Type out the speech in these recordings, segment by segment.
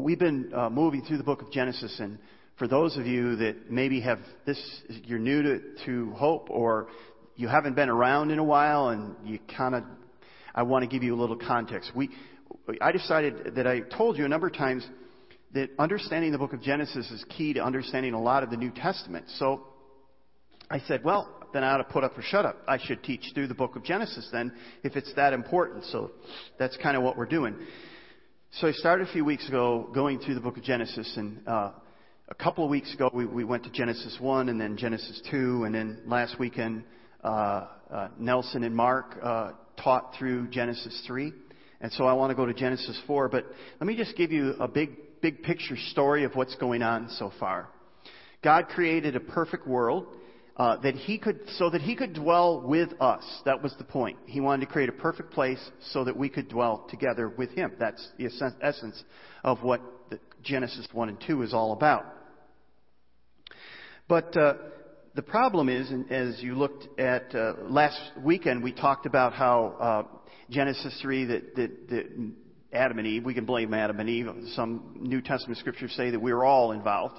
we've been uh, moving through the book of Genesis, and for those of you that maybe have this, you're new to, to Hope, or you haven't been around in a while, and you kind of, I want to give you a little context. We, I decided that I told you a number of times that understanding the book of Genesis is key to understanding a lot of the New Testament. So I said, well, then I ought to put up or shut up. I should teach through the book of Genesis then, if it's that important. So that's kind of what we're doing. So I started a few weeks ago going through the book of Genesis, and uh, a couple of weeks ago we, we went to Genesis 1 and then Genesis 2, and then last weekend uh, uh, Nelson and Mark uh, taught through Genesis 3. And so I want to go to Genesis 4, but let me just give you a big, big picture story of what's going on so far. God created a perfect world uh, that he could, so that he could dwell with us. That was the point. He wanted to create a perfect place so that we could dwell together with him. That's the essence of what Genesis 1 and 2 is all about. But uh, the problem is, as you looked at uh, last weekend, we talked about how uh, Genesis 3 that, that, that Adam and Eve, we can blame Adam and Eve. Some New Testament scriptures say that we were all involved.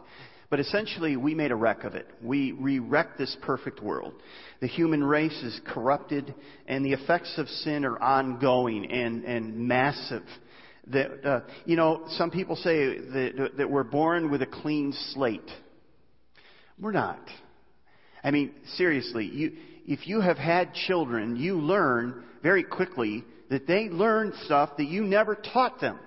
But essentially, we made a wreck of it. We, we wrecked this perfect world. The human race is corrupted, and the effects of sin are ongoing and, and massive. That, uh, you know, some people say that, that we're born with a clean slate. We're not. I mean, seriously, you, if you have had children, you learn very quickly that they learn stuff that you never taught them.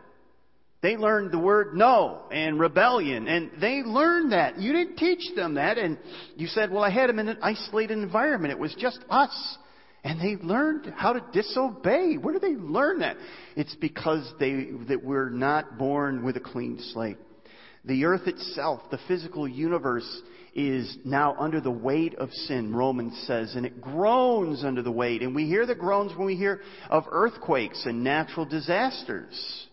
They learned the word no and rebellion, and they learned that. You didn't teach them that, and you said, well, I had them in an isolated environment. It was just us. And they learned how to disobey. Where do they learn that? It's because they, that we're not born with a clean slate. The earth itself, the physical universe, is now under the weight of sin, Romans says, and it groans under the weight. And we hear the groans when we hear of earthquakes and natural disasters.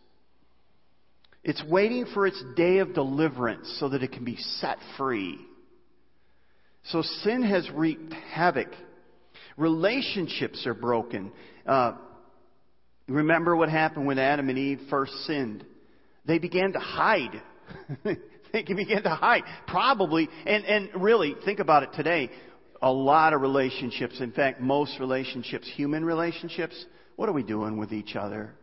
It's waiting for its day of deliverance so that it can be set free. So sin has wreaked havoc. Relationships are broken. Uh, remember what happened when Adam and Eve first sinned? They began to hide. they began to hide. Probably, and, and really, think about it today. A lot of relationships, in fact, most relationships, human relationships, what are we doing with each other?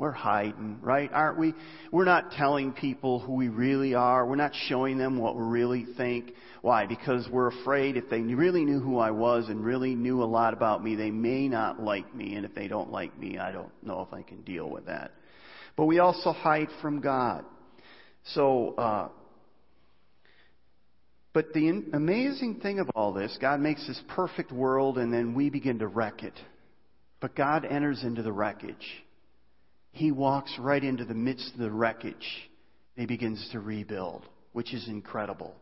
We're hiding, right? Aren't we? We're not telling people who we really are. We're not showing them what we really think. Why? Because we're afraid if they really knew who I was and really knew a lot about me, they may not like me. And if they don't like me, I don't know if I can deal with that. But we also hide from God. So, uh, but the amazing thing of all this, God makes this perfect world and then we begin to wreck it. But God enters into the wreckage. He walks right into the midst of the wreckage. He begins to rebuild, which is incredible.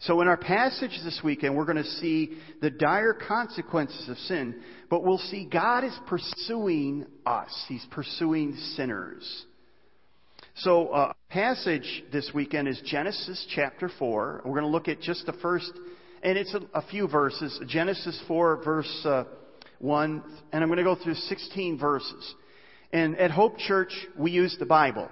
So in our passage this weekend, we're going to see the dire consequences of sin, but we'll see God is pursuing us. He's pursuing sinners. So, uh, passage this weekend is Genesis chapter 4. We're going to look at just the first, and it's a, a few verses. Genesis 4, verse uh, 1, and I'm going to go through 16 verses. And at Hope Church, we use the Bible.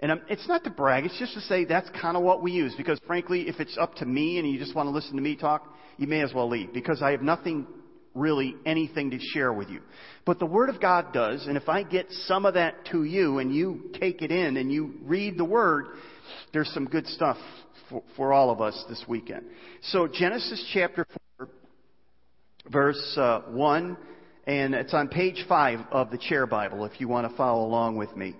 And um, it's not to brag, it's just to say that's kind of what we use. Because frankly, if it's up to me and you just want to listen to me talk, you may as well leave. Because I have nothing, really, anything to share with you. But the Word of God does, and if I get some of that to you and you take it in and you read the Word, there's some good stuff for, for all of us this weekend. So Genesis chapter 4, verse uh, 1 and it's on page 5 of the chair Bible if you want to follow along with me.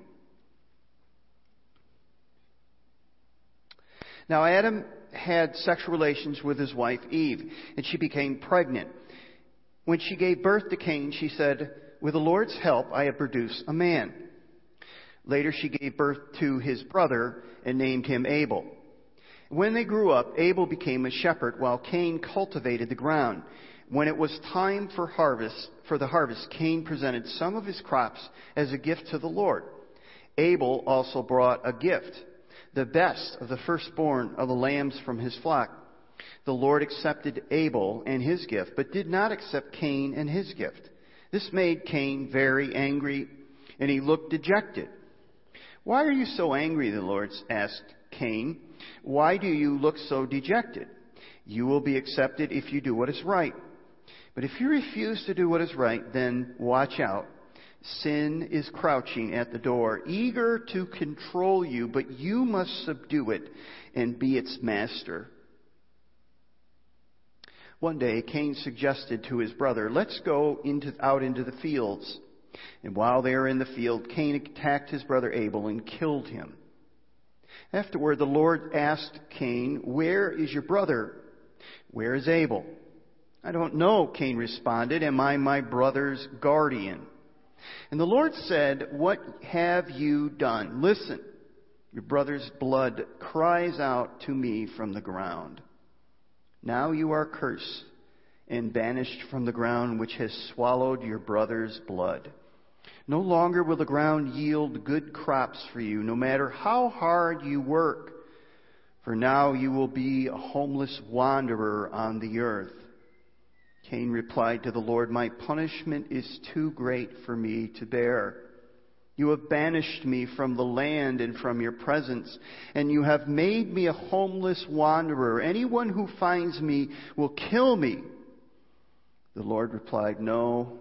Now, Adam had sexual relations with his wife Eve, and she became pregnant. When she gave birth to Cain, she said, With the Lord's help, I have produced a man. Later, she gave birth to his brother and named him Abel. When they grew up, Abel became a shepherd while Cain cultivated the ground. When it was time for harvest, for the harvest, Cain presented some of his crops as a gift to the Lord. Abel also brought a gift, the best of the firstborn of the lambs from his flock. The Lord accepted Abel and his gift, but did not accept Cain and his gift. This made Cain very angry, and he looked dejected. Why are you so angry? The Lord asked Cain. Why do you look so dejected? You will be accepted if you do what is right. But if you refuse to do what is right, then watch out. Sin is crouching at the door, eager to control you, but you must subdue it and be its master. One day, Cain suggested to his brother, Let's go into, out into the fields. And while they were in the field, Cain attacked his brother Abel and killed him. Afterward, the Lord asked Cain, Where is your brother? Where is Abel? I don't know, Cain responded. Am I my brother's guardian? And the Lord said, What have you done? Listen, your brother's blood cries out to me from the ground. Now you are cursed and banished from the ground which has swallowed your brother's blood. No longer will the ground yield good crops for you, no matter how hard you work, for now you will be a homeless wanderer on the earth. Cain replied to the Lord, My punishment is too great for me to bear. You have banished me from the land and from your presence, and you have made me a homeless wanderer. Anyone who finds me will kill me. The Lord replied, No,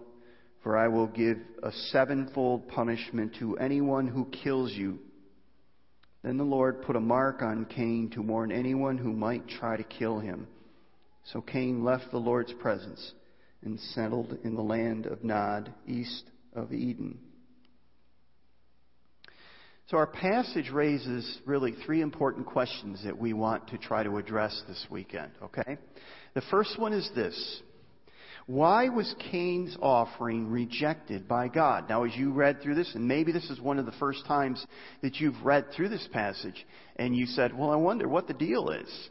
for I will give a sevenfold punishment to anyone who kills you. Then the Lord put a mark on Cain to warn anyone who might try to kill him. So Cain left the Lord's presence and settled in the land of Nod, east of Eden. So our passage raises really three important questions that we want to try to address this weekend, okay? The first one is this. Why was Cain's offering rejected by God? Now, as you read through this, and maybe this is one of the first times that you've read through this passage, and you said, well, I wonder what the deal is.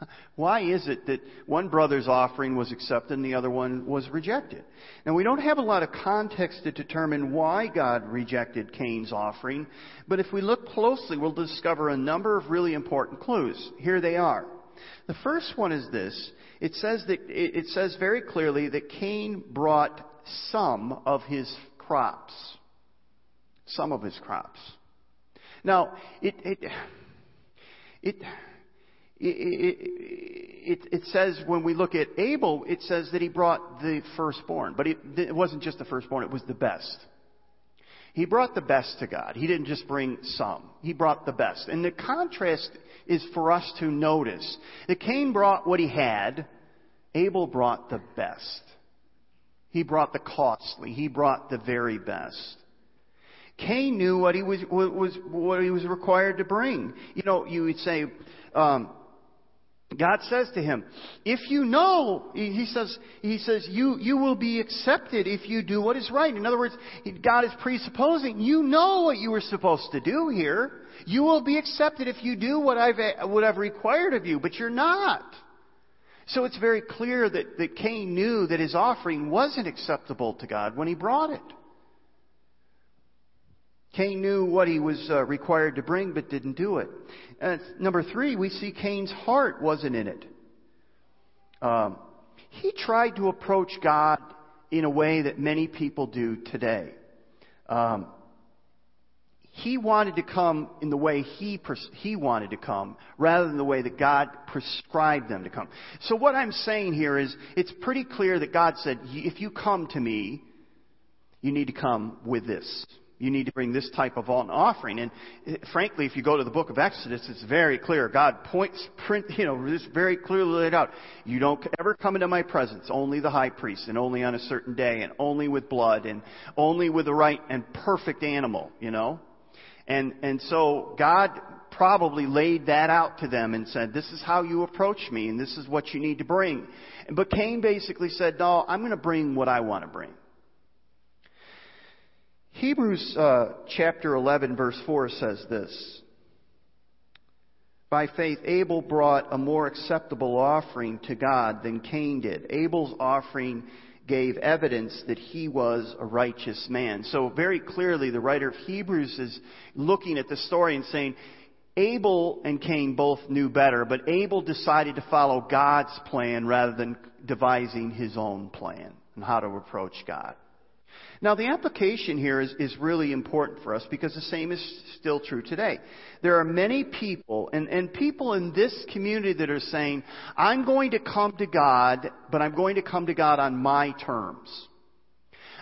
Why is it that one brother's offering was accepted and the other one was rejected? Now, we don't have a lot of context to determine why God rejected Cain's offering, but if we look closely, we'll discover a number of really important clues. Here they are. The first one is this. It says that, it says very clearly that Cain brought some of his crops. Some of his crops. Now, it, it, it it, it, it, says when we look at Abel, it says that he brought the firstborn, but it, it wasn't just the firstborn, it was the best. He brought the best to God. He didn't just bring some. He brought the best. And the contrast is for us to notice that Cain brought what he had, Abel brought the best. He brought the costly. He brought the very best. Cain knew what he was, was what he was required to bring. You know, you would say, um, God says to him, if you know, he says, he says, you, you will be accepted if you do what is right. In other words, God is presupposing you know what you were supposed to do here. You will be accepted if you do what I've, what I've required of you, but you're not. So it's very clear that, that Cain knew that his offering wasn't acceptable to God when he brought it. Cain knew what he was uh, required to bring, but didn't do it. And number three, we see Cain's heart wasn't in it. Um, he tried to approach God in a way that many people do today. Um, he wanted to come in the way he, he wanted to come rather than the way that God prescribed them to come. So what I'm saying here is it's pretty clear that God said, if you come to me, you need to come with this you need to bring this type of an offering. And eh, frankly, if you go to the book of Exodus, it's very clear. God points, print, you know, this very clearly laid out. You don't ever come into my presence, only the high priest, and only on a certain day, and only with blood, and only with the right and perfect animal, you know? And, and so God probably laid that out to them and said, this is how you approach me, and this is what you need to bring. But Cain basically said, no, I'm going to bring what I want to bring. Hebrews uh, chapter 11, verse 4 says this By faith, Abel brought a more acceptable offering to God than Cain did. Abel's offering gave evidence that he was a righteous man. So, very clearly, the writer of Hebrews is looking at the story and saying, Abel and Cain both knew better, but Abel decided to follow God's plan rather than devising his own plan and how to approach God. Now, the application here is, is really important for us because the same is still true today. There are many people, and, and people in this community that are saying, I'm going to come to God, but I'm going to come to God on my terms.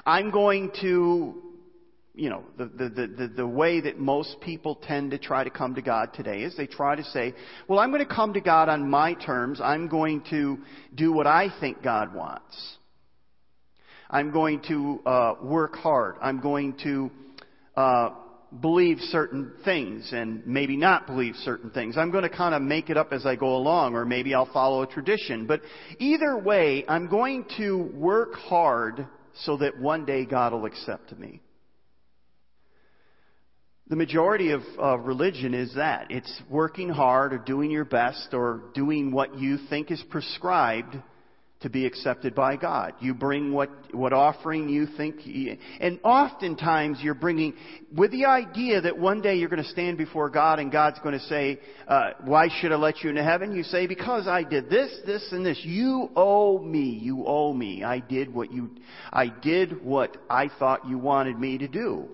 I'm going to, you know, the, the, the, the, way that most people tend to try to come to God today is they try to say, well, I'm going to come to God on my terms. I'm going to do what I think God wants. I'm going to uh, work hard. I'm going to uh, believe certain things and maybe not believe certain things. I'm going to kind of make it up as I go along, or maybe I'll follow a tradition. But either way, I'm going to work hard so that one day God will accept me. The majority of uh, religion is that. It's working hard or doing your best or doing what you think is prescribed to be accepted by God. You bring what, what offering you think, and oftentimes you're bringing, with the idea that one day you're going to stand before God and God's going to say, uh, why should I let you into heaven? You say, because I did this, this, and this. You owe me. You owe me. I did what you, I did what I thought you wanted me to do.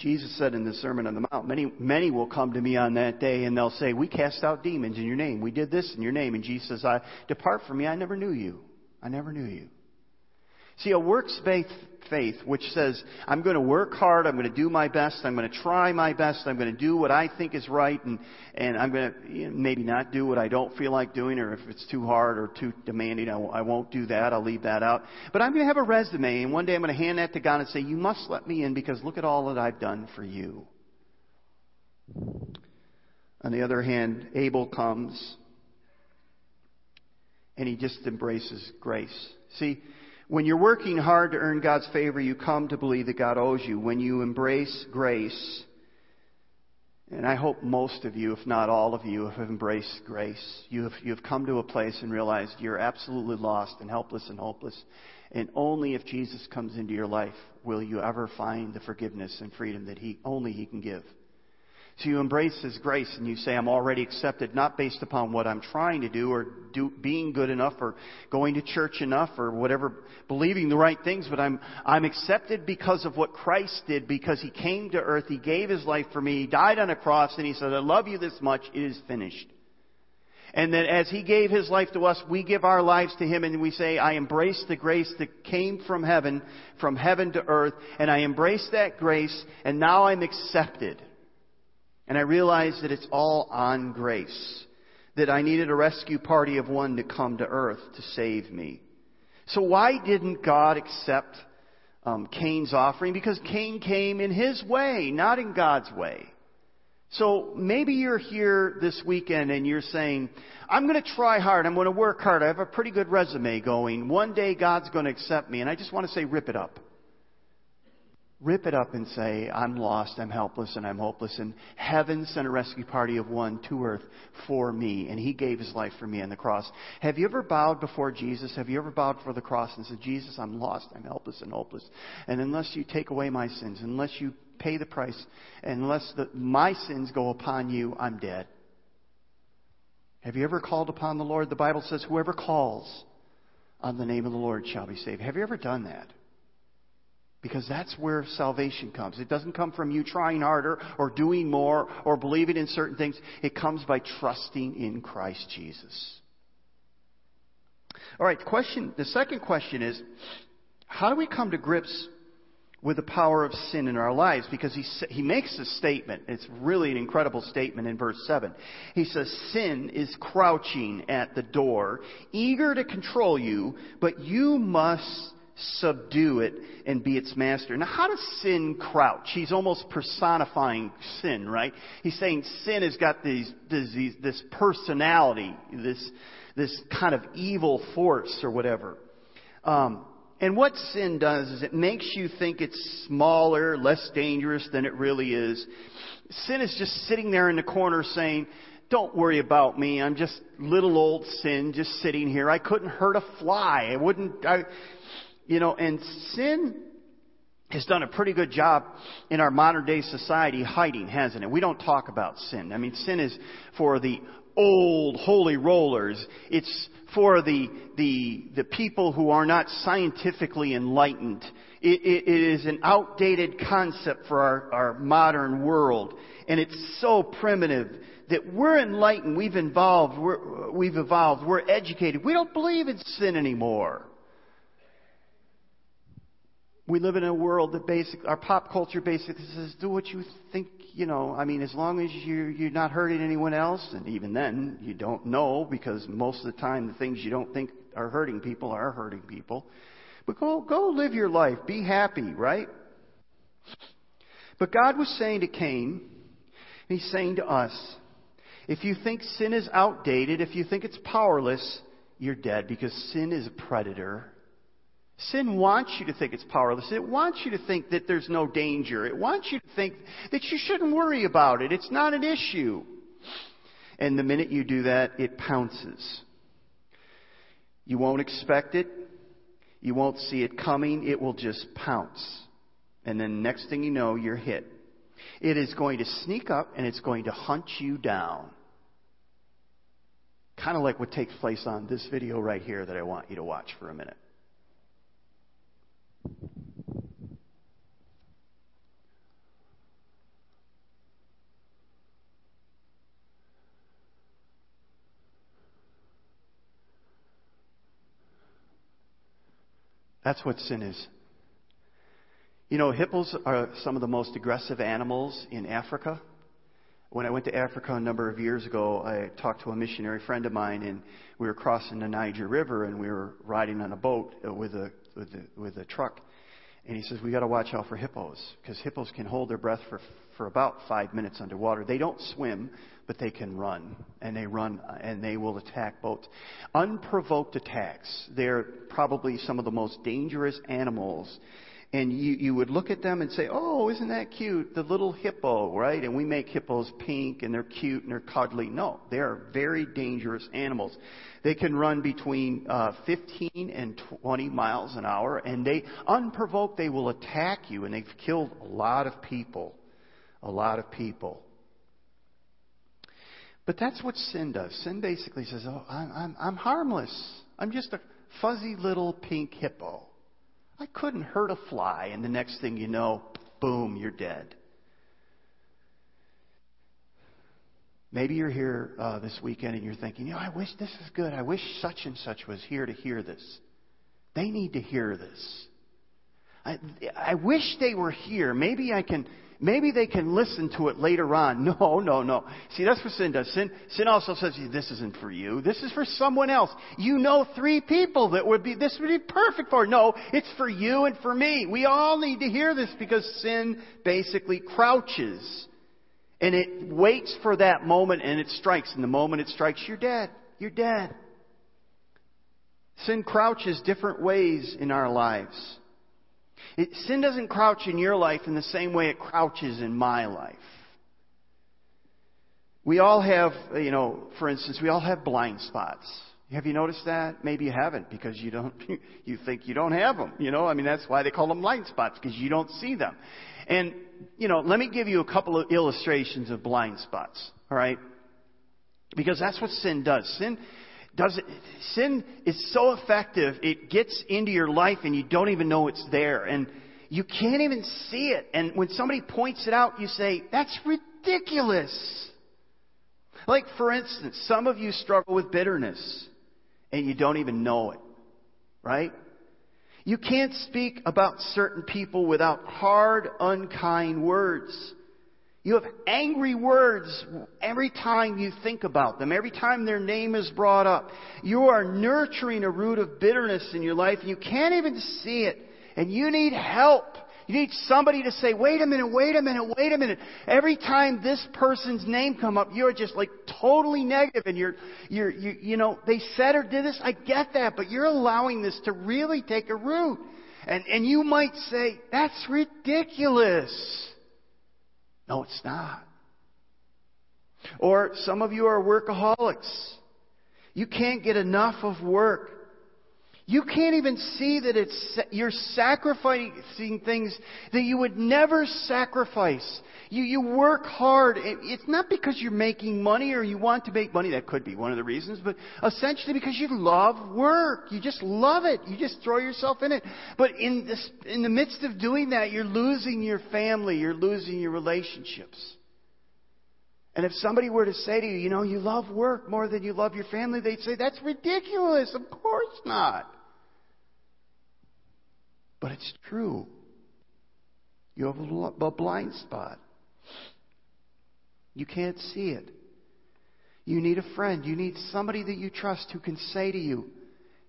Jesus said in the Sermon on the Mount, many, many will come to me on that day and they'll say, we cast out demons in your name. We did this in your name. And Jesus says, I, depart from me. I never knew you. I never knew you. See, a works-based faith, which says, I'm going to work hard, I'm going to do my best, I'm going to try my best, I'm going to do what I think is right, and, and I'm going to you know, maybe not do what I don't feel like doing, or if it's too hard or too demanding, I, I won't do that, I'll leave that out. But I'm going to have a resume, and one day I'm going to hand that to God and say, You must let me in because look at all that I've done for you. On the other hand, Abel comes, and he just embraces grace. See, when you're working hard to earn God's favor, you come to believe that God owes you. When you embrace grace, and I hope most of you, if not all of you, have embraced grace. You have, you have come to a place and realized you're absolutely lost and helpless and hopeless. And only if Jesus comes into your life will you ever find the forgiveness and freedom that he, only He can give. So you embrace His grace and you say, I'm already accepted, not based upon what I'm trying to do or do, being good enough or going to church enough or whatever, believing the right things, but I'm, I'm accepted because of what Christ did, because He came to earth, He gave His life for me, He died on a cross, and He said, I love you this much, it is finished. And that as He gave His life to us, we give our lives to Him and we say, I embrace the grace that came from heaven, from heaven to earth, and I embrace that grace, and now I'm accepted. And I realized that it's all on grace. That I needed a rescue party of one to come to earth to save me. So why didn't God accept um, Cain's offering? Because Cain came in his way, not in God's way. So maybe you're here this weekend and you're saying, I'm going to try hard. I'm going to work hard. I have a pretty good resume going. One day God's going to accept me. And I just want to say, rip it up rip it up and say, I'm lost, I'm helpless, and I'm hopeless. And heaven sent a rescue party of one to earth for me, and he gave his life for me on the cross. Have you ever bowed before Jesus? Have you ever bowed before the cross and said, Jesus, I'm lost, I'm helpless and hopeless. And unless you take away my sins, unless you pay the price, unless the, my sins go upon you, I'm dead. Have you ever called upon the Lord? The Bible says, whoever calls on the name of the Lord shall be saved. Have you ever done that? Because that's where salvation comes. It doesn't come from you trying harder or doing more or believing in certain things. It comes by trusting in Christ Jesus. All right, the question, the second question is, how do we come to grips with the power of sin in our lives? Because he, he makes a statement. It's really an incredible statement in verse 7. He says, sin is crouching at the door, eager to control you, but you must subdue it, and be its master. Now, how does sin crouch? He's almost personifying sin, right? He's saying sin has got these, these, this personality, this, this kind of evil force or whatever. Um, and what sin does is it makes you think it's smaller, less dangerous than it really is. Sin is just sitting there in the corner saying, don't worry about me. I'm just little old sin just sitting here. I couldn't hurt a fly. I wouldn't, I, you know, and sin has done a pretty good job in our modern day society hiding, hasn't it? We don't talk about sin. I mean, sin is for the old holy rollers. It's for the, the, the people who are not scientifically enlightened. It, it, it is an outdated concept for our, our modern world. And it's so primitive that we're enlightened, we've evolved, we're, we've evolved, we're educated. We don't believe in sin anymore. We live in a world that basic, our pop culture basically says, do what you think, you know, I mean, as long as you, you're not hurting anyone else, and even then, you don't know because most of the time the things you don't think are hurting people are hurting people. But go, go live your life. Be happy, right? But God was saying to Cain, He's saying to us, if you think sin is outdated, if you think it's powerless, you're dead because sin is a predator. Sin wants you to think it's powerless. It wants you to think that there's no danger. It wants you to think that you shouldn't worry about it. It's not an issue. And the minute you do that, it pounces. You won't expect it. You won't see it coming. It will just pounce. And then next thing you know, you're hit. It is going to sneak up and it's going to hunt you down. Kind of like what takes place on this video right here that I want you to watch for a minute. That's what sin is. You know, hippos are some of the most aggressive animals in Africa. When I went to Africa a number of years ago, I talked to a missionary friend of mine, and we were crossing the Niger River, and we were riding on a boat with a with a, with a truck. And he says we got to watch out for hippos because hippos can hold their breath for for about five minutes underwater. They don't swim, but they can run, and they run and they will attack boats. Unprovoked attacks. They're probably some of the most dangerous animals and you, you would look at them and say, oh, isn't that cute? The little hippo, right? And we make hippos pink and they're cute and they're cuddly. No, they are very dangerous animals. They can run between uh, 15 and 20 miles an hour and they, unprovoked, they will attack you and they've killed a lot of people. A lot of people. But that's what sin does. Sin basically says, oh, I'm, I'm, I'm harmless. I'm just a fuzzy little pink hippo. I couldn't hurt a fly, and the next thing you know, boom, you're dead. Maybe you're here uh, this weekend and you're thinking, you know, I wish this is good. I wish such and such was here to hear this. They need to hear this. I, I wish they were here. Maybe I can Maybe they can listen to it later on. No, no, no. See, that's what sin does. Sin, sin also says, this isn't for you. This is for someone else. You know three people that would be, this would be perfect for. No, it's for you and for me. We all need to hear this because sin basically crouches. And it waits for that moment and it strikes. And the moment it strikes, you're dead. You're dead. Sin crouches different ways in our lives. It, sin doesn't crouch in your life in the same way it crouches in my life. We all have, uh, you know, for instance, we all have blind spots. Have you noticed that? Maybe you haven't because you don't, you think you don't have them. You know, I mean, that's why they call them blind spots because you don't see them. And, you know, let me give you a couple of illustrations of blind spots. All right? Because that's what sin does. Sin, does it, sin is so effective, it gets into your life and you don't even know it's there. And you can't even see it. And when somebody points it out, you say, that's ridiculous. Like, for instance, some of you struggle with bitterness and you don't even know it. Right? You can't speak about certain people without hard, unkind words. You have angry words every time you think about them, every time their name is brought up. You are nurturing a root of bitterness in your life and you can't even see it. And you need help. You need somebody to say, wait a minute, wait a minute, wait a minute. Every time this person's name come up, you're just like totally negative and you're, you're, you, you know, they said or did this, I get that, but you're allowing this to really take a root. And, and you might say, that's ridiculous. No, it's not. Or some of you are workaholics. You can't get enough of work. You can't even see that it's, you're sacrificing things that you would never sacrifice. You, you work hard. It's not because you're making money or you want to make money. That could be one of the reasons, but essentially because you love work. You just love it. You just throw yourself in it. But in this, in the midst of doing that, you're losing your family. You're losing your relationships. And if somebody were to say to you, you know, you love work more than you love your family, they'd say, that's ridiculous. Of course not. But it's true. You have a blind spot. You can't see it. You need a friend. You need somebody that you trust who can say to you,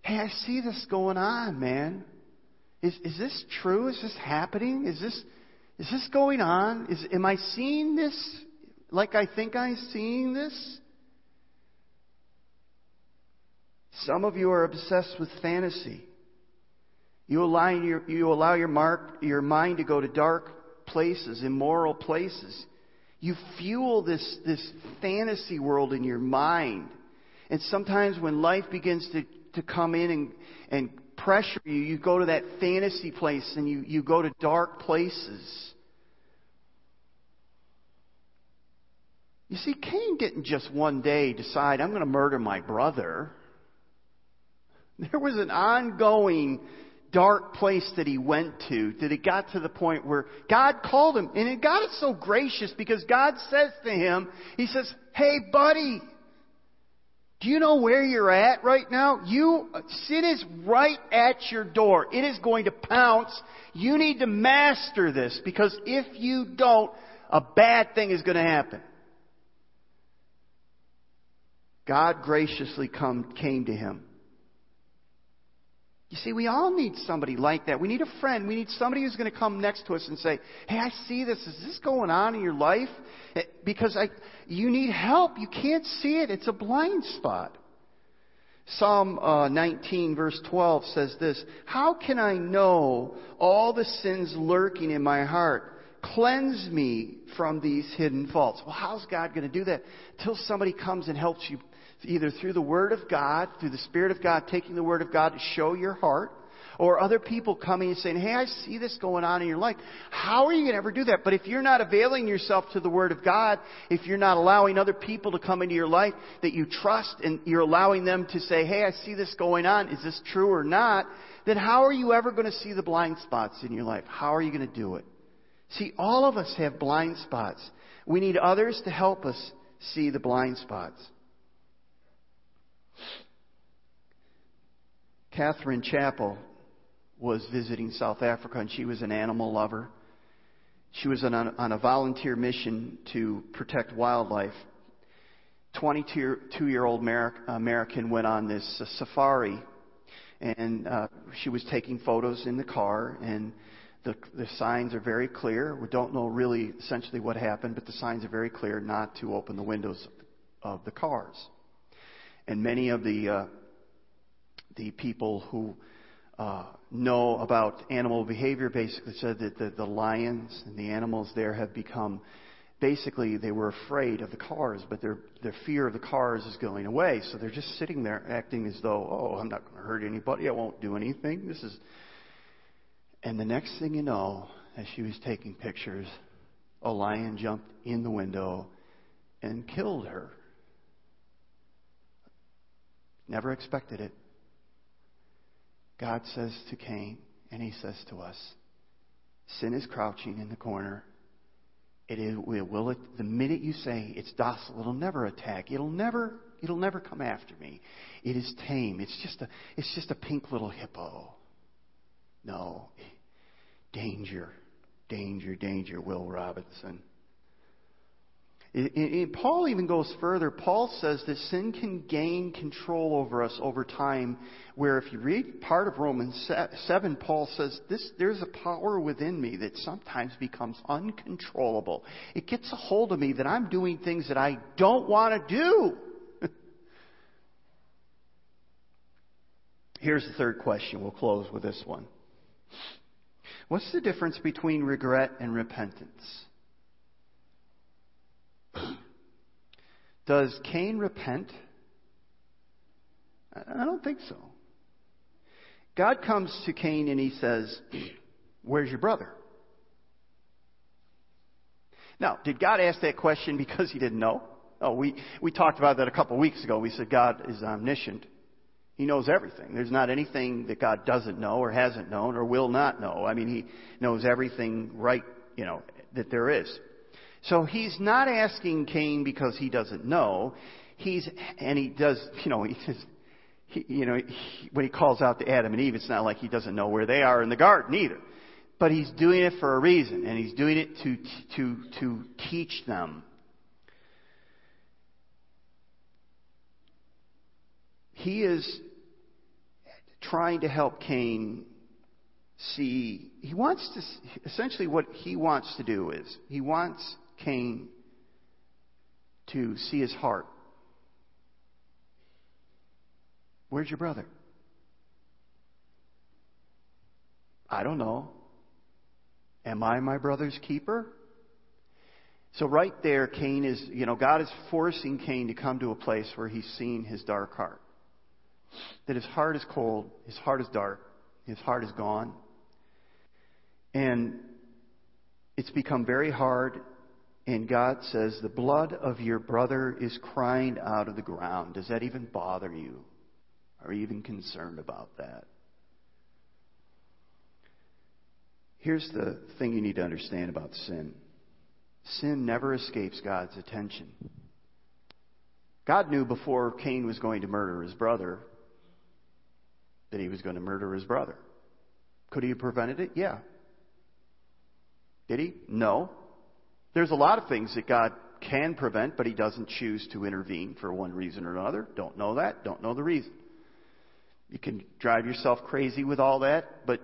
Hey, I see this going on, man. Is, is this true? Is this happening? Is this, is this going on? Is, am I seeing this like I think I'm seeing this? Some of you are obsessed with fantasy. You allow your, you allow your, mark, your mind to go to dark places, immoral places. You fuel this, this fantasy world in your mind. And sometimes when life begins to, to come in and, and pressure you, you go to that fantasy place and you, you go to dark places. You see, Cain didn't just one day decide, I'm going to murder my brother. There was an ongoing dark place that he went to that it got to the point where God called him. And got it so gracious because God says to him, He says, Hey buddy, do you know where you're at right now? You, sin is right at your door. It is going to pounce. You need to master this because if you don't, a bad thing is going to happen. God graciously come, came to him you see, we all need somebody like that. We need a friend. We need somebody who's going to come next to us and say, Hey, I see this. Is this going on in your life? Eh, because I, you need help. You can't see it. It's a blind spot. Psalm uh, 19, verse 12 says this How can I know all the sins lurking in my heart? Cleanse me from these hidden faults. Well, how's God going to do that? Until somebody comes and helps you either through the Word of God, through the Spirit of God, taking the Word of God to show your heart, or other people coming and saying, Hey, I see this going on in your life. How are you going to ever do that? But if you're not availing yourself to the Word of God, if you're not allowing other people to come into your life that you trust and you're allowing them to say, Hey, I see this going on. Is this true or not? Then how are you ever going to see the blind spots in your life? How are you going to do it? See, all of us have blind spots. We need others to help us see the blind spots. Catherine Chappell was visiting South Africa and she was an animal lover. She was on a, on a volunteer mission to protect wildlife. 22 year old American went on this safari and uh, she was taking photos in the car and the, the signs are very clear. We don't know really essentially what happened, but the signs are very clear not to open the windows of the cars. And many of the uh, the people who uh, know about animal behavior basically said that the, the lions and the animals there have become basically they were afraid of the cars, but their their fear of the cars is going away. So they're just sitting there acting as though, oh, I'm not going to hurt anybody. I won't do anything. This is. And the next thing you know, as she was taking pictures, a lion jumped in the window and killed her. Never expected it. God says to Cain, and he says to us, sin is crouching in the corner. It is, will, will it, the minute you say it's docile, it'll never attack. It'll never, it'll never come after me. It is tame. It's just a, it's just a pink little hippo. No. Danger, danger, danger, Will Robinson. It, it, Paul even goes further. Paul says that sin can gain control over us over time. Where if you read part of Romans 7, Paul says this, there's a power within me that sometimes becomes uncontrollable. It gets a hold of me that I'm doing things that I don't want to do. Here's the third question. We'll close with this one. What's the difference between regret and repentance? Does Cain repent? I don't think so. God comes to Cain and he says, Where's your brother? Now, did God ask that question because he didn't know? Oh, we, we talked about that a couple weeks ago. We said God is omniscient. He knows everything. There's not anything that God doesn't know or hasn't known or will not know. I mean, He knows everything right, you know, that there is. So He's not asking Cain because He doesn't know. He's, and He does, you know, He says, he, you know, he, when He calls out to Adam and Eve, it's not like He doesn't know where they are in the garden either. But He's doing it for a reason, and He's doing it to, to, to teach them he is trying to help Cain see, he wants to, essentially what he wants to do is, he wants Cain to see his heart. Where's your brother? I don't know. Am I my brother's keeper? So right there, Cain is, you know, God is forcing Cain to come to a place where he's seen his dark heart that his heart is cold, his heart is dark, his heart is gone. And it's become very hard, and God says, The blood of your brother is crying out of the ground. Does that even bother you? Are you even concerned about that? Here's the thing you need to understand about sin sin never escapes God's attention. God knew before Cain was going to murder his brother that he was going to murder his brother. Could he have prevented it? Yeah. Did he? No. There's a lot of things that God can prevent, but he doesn't choose to intervene for one reason or another. Don't know that. Don't know the reason. You can drive yourself crazy with all that, but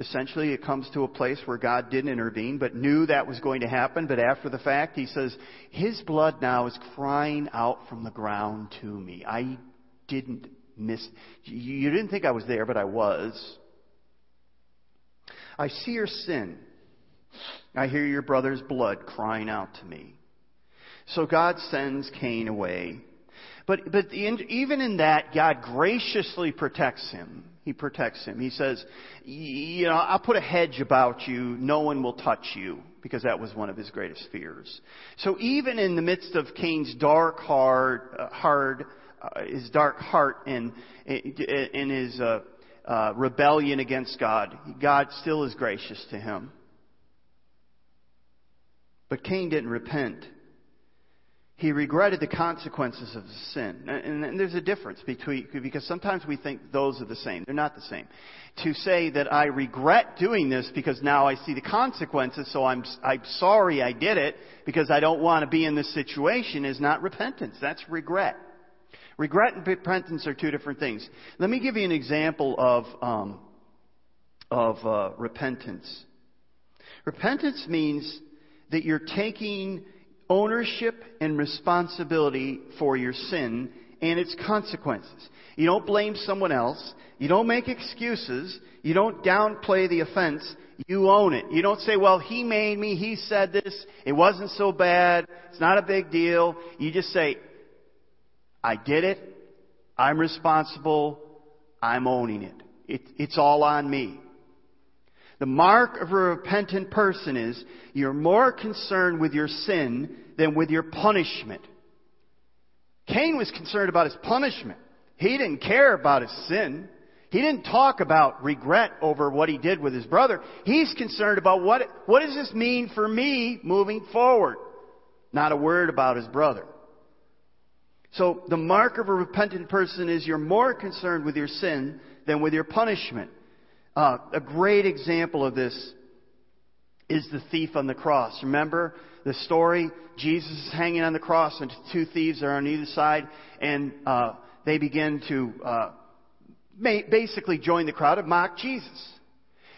essentially it comes to a place where God didn't intervene, but knew that was going to happen. But after the fact, he says, His blood now is crying out from the ground to me. I didn't miss. You didn't think I was there, but I was. I see your sin. I hear your brother's blood crying out to me. So God sends Cain away. But, but in, even in that, God graciously protects him. He protects him. He says, you know, I'll put a hedge about you. No one will touch you. Because that was one of his greatest fears. So even in the midst of Cain's dark, hard, uh, hard uh, his dark heart and in his uh, uh, rebellion against God, God still is gracious to him. But Cain didn't repent. He regretted the consequences of his sin. And, and there's a difference between, because sometimes we think those are the same. They're not the same. To say that I regret doing this because now I see the consequences, so I'm, I'm sorry I did it because I don't want to be in this situation is not repentance. That's regret. Regret and repentance are two different things. Let me give you an example of, um, of uh, repentance. Repentance means that you're taking ownership and responsibility for your sin and its consequences. You don't blame someone else. You don't make excuses. You don't downplay the offense. You own it. You don't say, well, he made me. He said this. It wasn't so bad. It's not a big deal. You just say, I did it. I'm responsible. I'm owning it. it. It's all on me. The mark of a repentant person is you're more concerned with your sin than with your punishment. Cain was concerned about his punishment. He didn't care about his sin. He didn't talk about regret over what he did with his brother. He's concerned about what, what does this mean for me moving forward? Not a word about his brother. So the mark of a repentant person is you're more concerned with your sin than with your punishment. Uh, a great example of this is the thief on the cross. Remember the story? Jesus is hanging on the cross, and two thieves are on either side, and uh, they begin to uh, basically join the crowd and mock Jesus.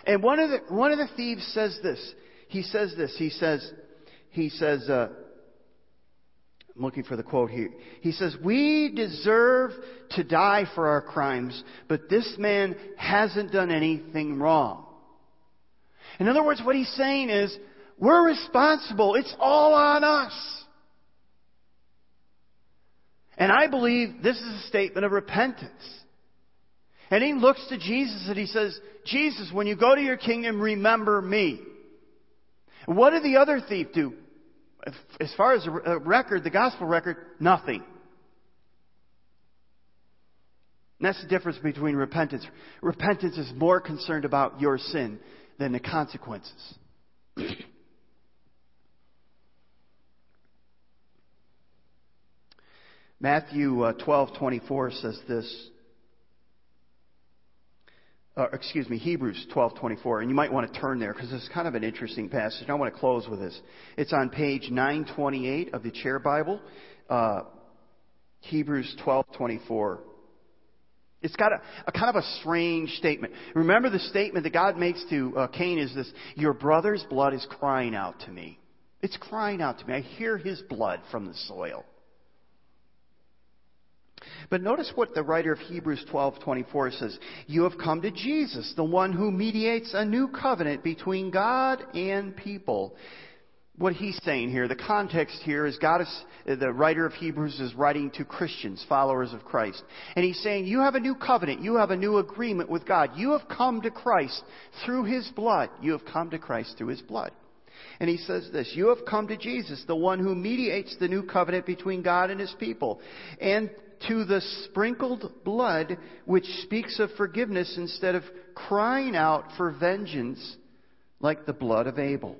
And one of the one of the thieves says this. He says this. He says, he says, uh, I'm looking for the quote here. He says, We deserve to die for our crimes, but this man hasn't done anything wrong. In other words, what he's saying is, we're responsible. It's all on us. And I believe this is a statement of repentance. And he looks to Jesus and he says, Jesus, when you go to your kingdom, remember me. What did the other thief do? As far as a record, the gospel record, nothing. And that's the difference between repentance. Repentance is more concerned about your sin than the consequences. Matthew uh, 12:24 says this. Uh, excuse me, Hebrews 12:24, and you might want to turn there because it's kind of an interesting passage. I want to close with this. It's on page 928 of the Chair Bible, uh, Hebrews 12:24. It's got a, a, kind of a strange statement. Remember the statement that God makes to uh, Cain is this: "Your brother's blood is crying out to me. It's crying out to me. I hear his blood from the soil." But notice what the writer of Hebrews 12:24 says, "You have come to Jesus, the one who mediates a new covenant between God and people." What he's saying here, the context here is God is, the writer of Hebrews is writing to Christians, followers of Christ. And he's saying, you have a new covenant, you have a new agreement with God. You have come to Christ through his blood. You have come to Christ through his blood. And he says this, you have come to Jesus, the one who mediates the new covenant between God and his people. And to the sprinkled blood which speaks of forgiveness instead of crying out for vengeance like the blood of Abel.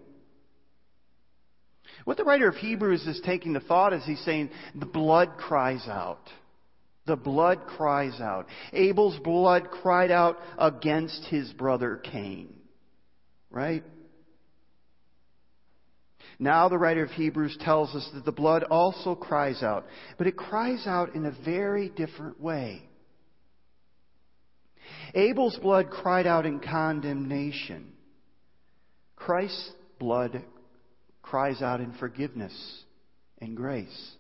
What the writer of Hebrews is taking the thought is he's saying the blood cries out. The blood cries out. Abel's blood cried out against his brother Cain. Right? Now the writer of Hebrews tells us that the blood also cries out, but it cries out in a very different way. Abel's blood cried out in condemnation. Christ's blood cries out in forgiveness and grace.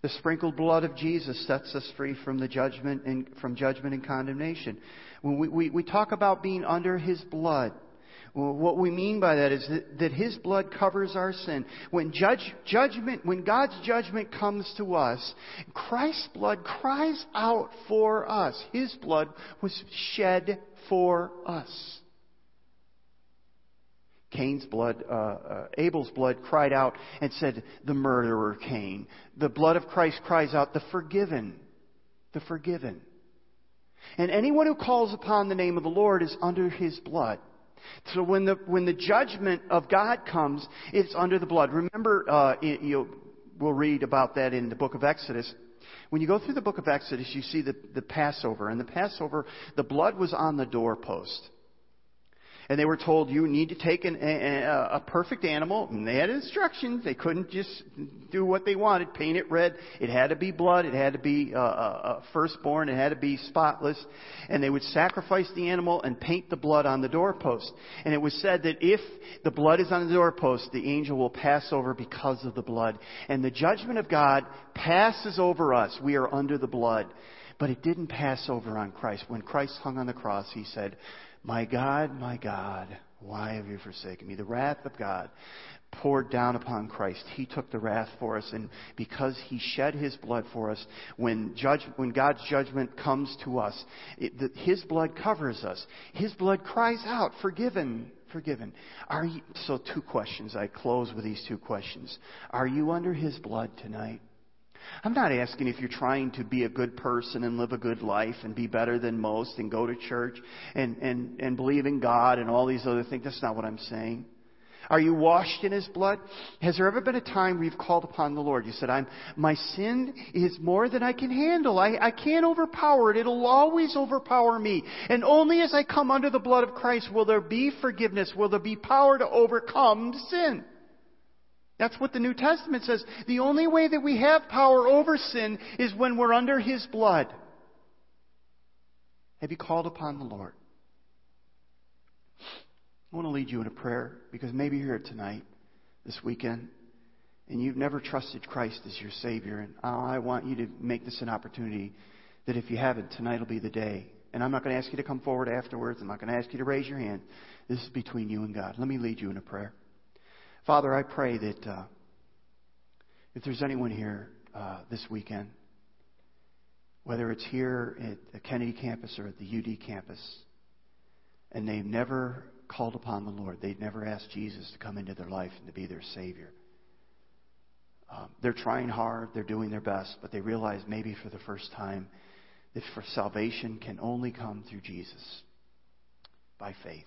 The sprinkled blood of Jesus sets us free from the judgment and from judgment and condemnation. When we, we, we talk about being under His blood, what we mean by that is that, His blood covers our sin. When judge, judgment, when God's judgment comes to us, Christ's blood cries out for us. His blood was shed for us. Cain's blood, uh, uh, Abel's blood cried out and said, the murderer Cain. The blood of Christ cries out, the forgiven, the forgiven. And anyone who calls upon the name of the Lord is under his blood. So when the, when the judgment of God comes, it's under the blood. Remember, uh, you, we'll read about that in the book of Exodus. When you go through the book of Exodus, you see the, the Passover. And the Passover, the blood was on the doorpost and they were told you need to take an, a, a perfect animal, and they had instructions. They couldn't just do what they wanted, paint it red. It had to be blood. It had to be uh, uh, firstborn. It had to be spotless. And they would sacrifice the animal and paint the blood on the doorpost. And it was said that if the blood is on the doorpost, the angel will pass over because of the blood. And the judgment of God passes over us. We are under the blood. But it didn't pass over on Christ. When Christ hung on the cross, he said, my God, my God, why have you forsaken me? The wrath of God poured down upon Christ. He took the wrath for us, and because He shed His blood for us, when, judge, when God's judgment comes to us, it, the, His blood covers us. His blood cries out, forgiven, forgiven. Are you, so two questions. I close with these two questions. Are you under His blood tonight? I'm not asking if you're trying to be a good person and live a good life and be better than most and go to church and, and, and believe in God and all these other things. That's not what I'm saying. Are you washed in His blood? Has there ever been a time where you've called upon the Lord? You said, I'm, my sin is more than I can handle. I, I can't overpower it. It'll always overpower me. And only as I come under the blood of Christ will there be forgiveness, will there be power to overcome sin. That's what the New Testament says. The only way that we have power over sin is when we're under His blood. Have you called upon the Lord? I want to lead you in a prayer because maybe you're here tonight, this weekend, and you've never trusted Christ as your Savior. And I want you to make this an opportunity that if you haven't, tonight will be the day. And I'm not going to ask you to come forward afterwards. I'm not going to ask you to raise your hand. This is between you and God. Let me lead you in a prayer. Father, I pray that uh, if there's anyone here uh, this weekend, whether it's here at the Kennedy campus or at the UD campus, and they've never called upon the Lord. They've never asked Jesus to come into their life and to be their Savior. Um, they're trying hard, they're doing their best, but they realize maybe for the first time that for salvation can only come through Jesus by faith.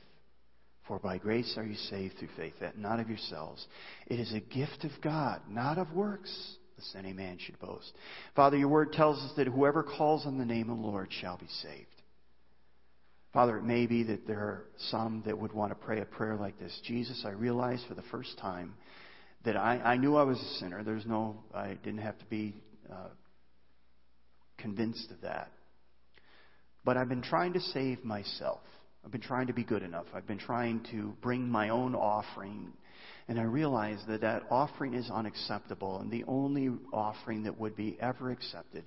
For by grace are you saved through faith, that not of yourselves. It is a gift of God, not of works, lest any man should boast. Father, your word tells us that whoever calls on the name of the Lord shall be saved. Father, it may be that there are some that would want to pray a prayer like this. Jesus, I realize for the first time that I, I knew I was a sinner. There's no, I didn't have to be uh, convinced of that. But I've been trying to save myself. I've been trying to be good enough. I've been trying to bring my own offering. And I realize that that offering is unacceptable. And the only offering that would be ever accepted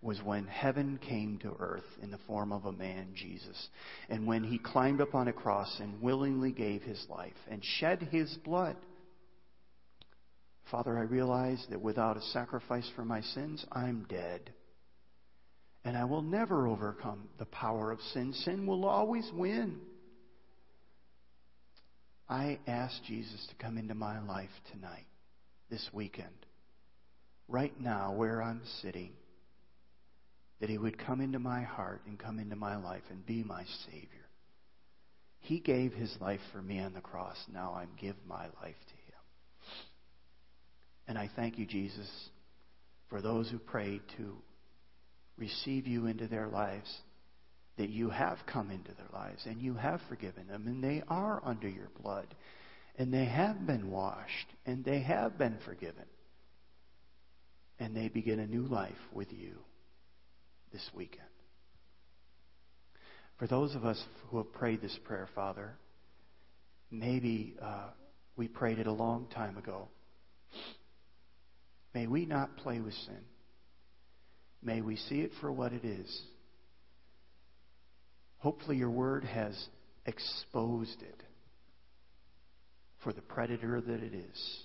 was when heaven came to earth in the form of a man, Jesus. And when he climbed up on a cross and willingly gave his life and shed his blood. Father, I realize that without a sacrifice for my sins, I'm dead. And I will never overcome the power of sin. Sin will always win. I ask Jesus to come into my life tonight, this weekend, right now where I'm sitting that He would come into my heart and come into my life and be my Savior. He gave His life for me on the cross. Now I give my life to Him. And I thank you, Jesus, for those who prayed to receive you into their lives, that you have come into their lives and you have forgiven them, and they are under your blood, and they have been washed, and they have been forgiven, and they begin a new life with you this weekend. For those of us who have prayed this prayer, Father, maybe uh, we prayed it a long time ago. May we not play with sin. May we see it for what it is. Hopefully, your word has exposed it for the predator that it is.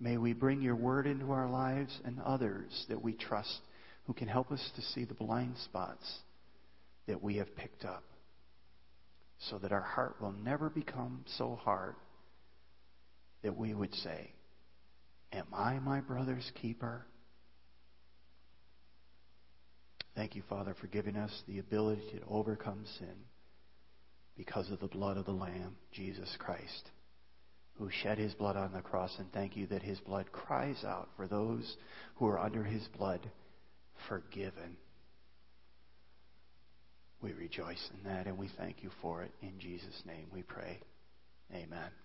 May we bring your word into our lives and others that we trust who can help us to see the blind spots that we have picked up so that our heart will never become so hard that we would say, Am I my brother's keeper? Thank you, Father, for giving us the ability to overcome sin because of the blood of the Lamb, Jesus Christ, who shed his blood on the cross. And thank you that his blood cries out for those who are under his blood forgiven. We rejoice in that and we thank you for it. In Jesus' name we pray. Amen.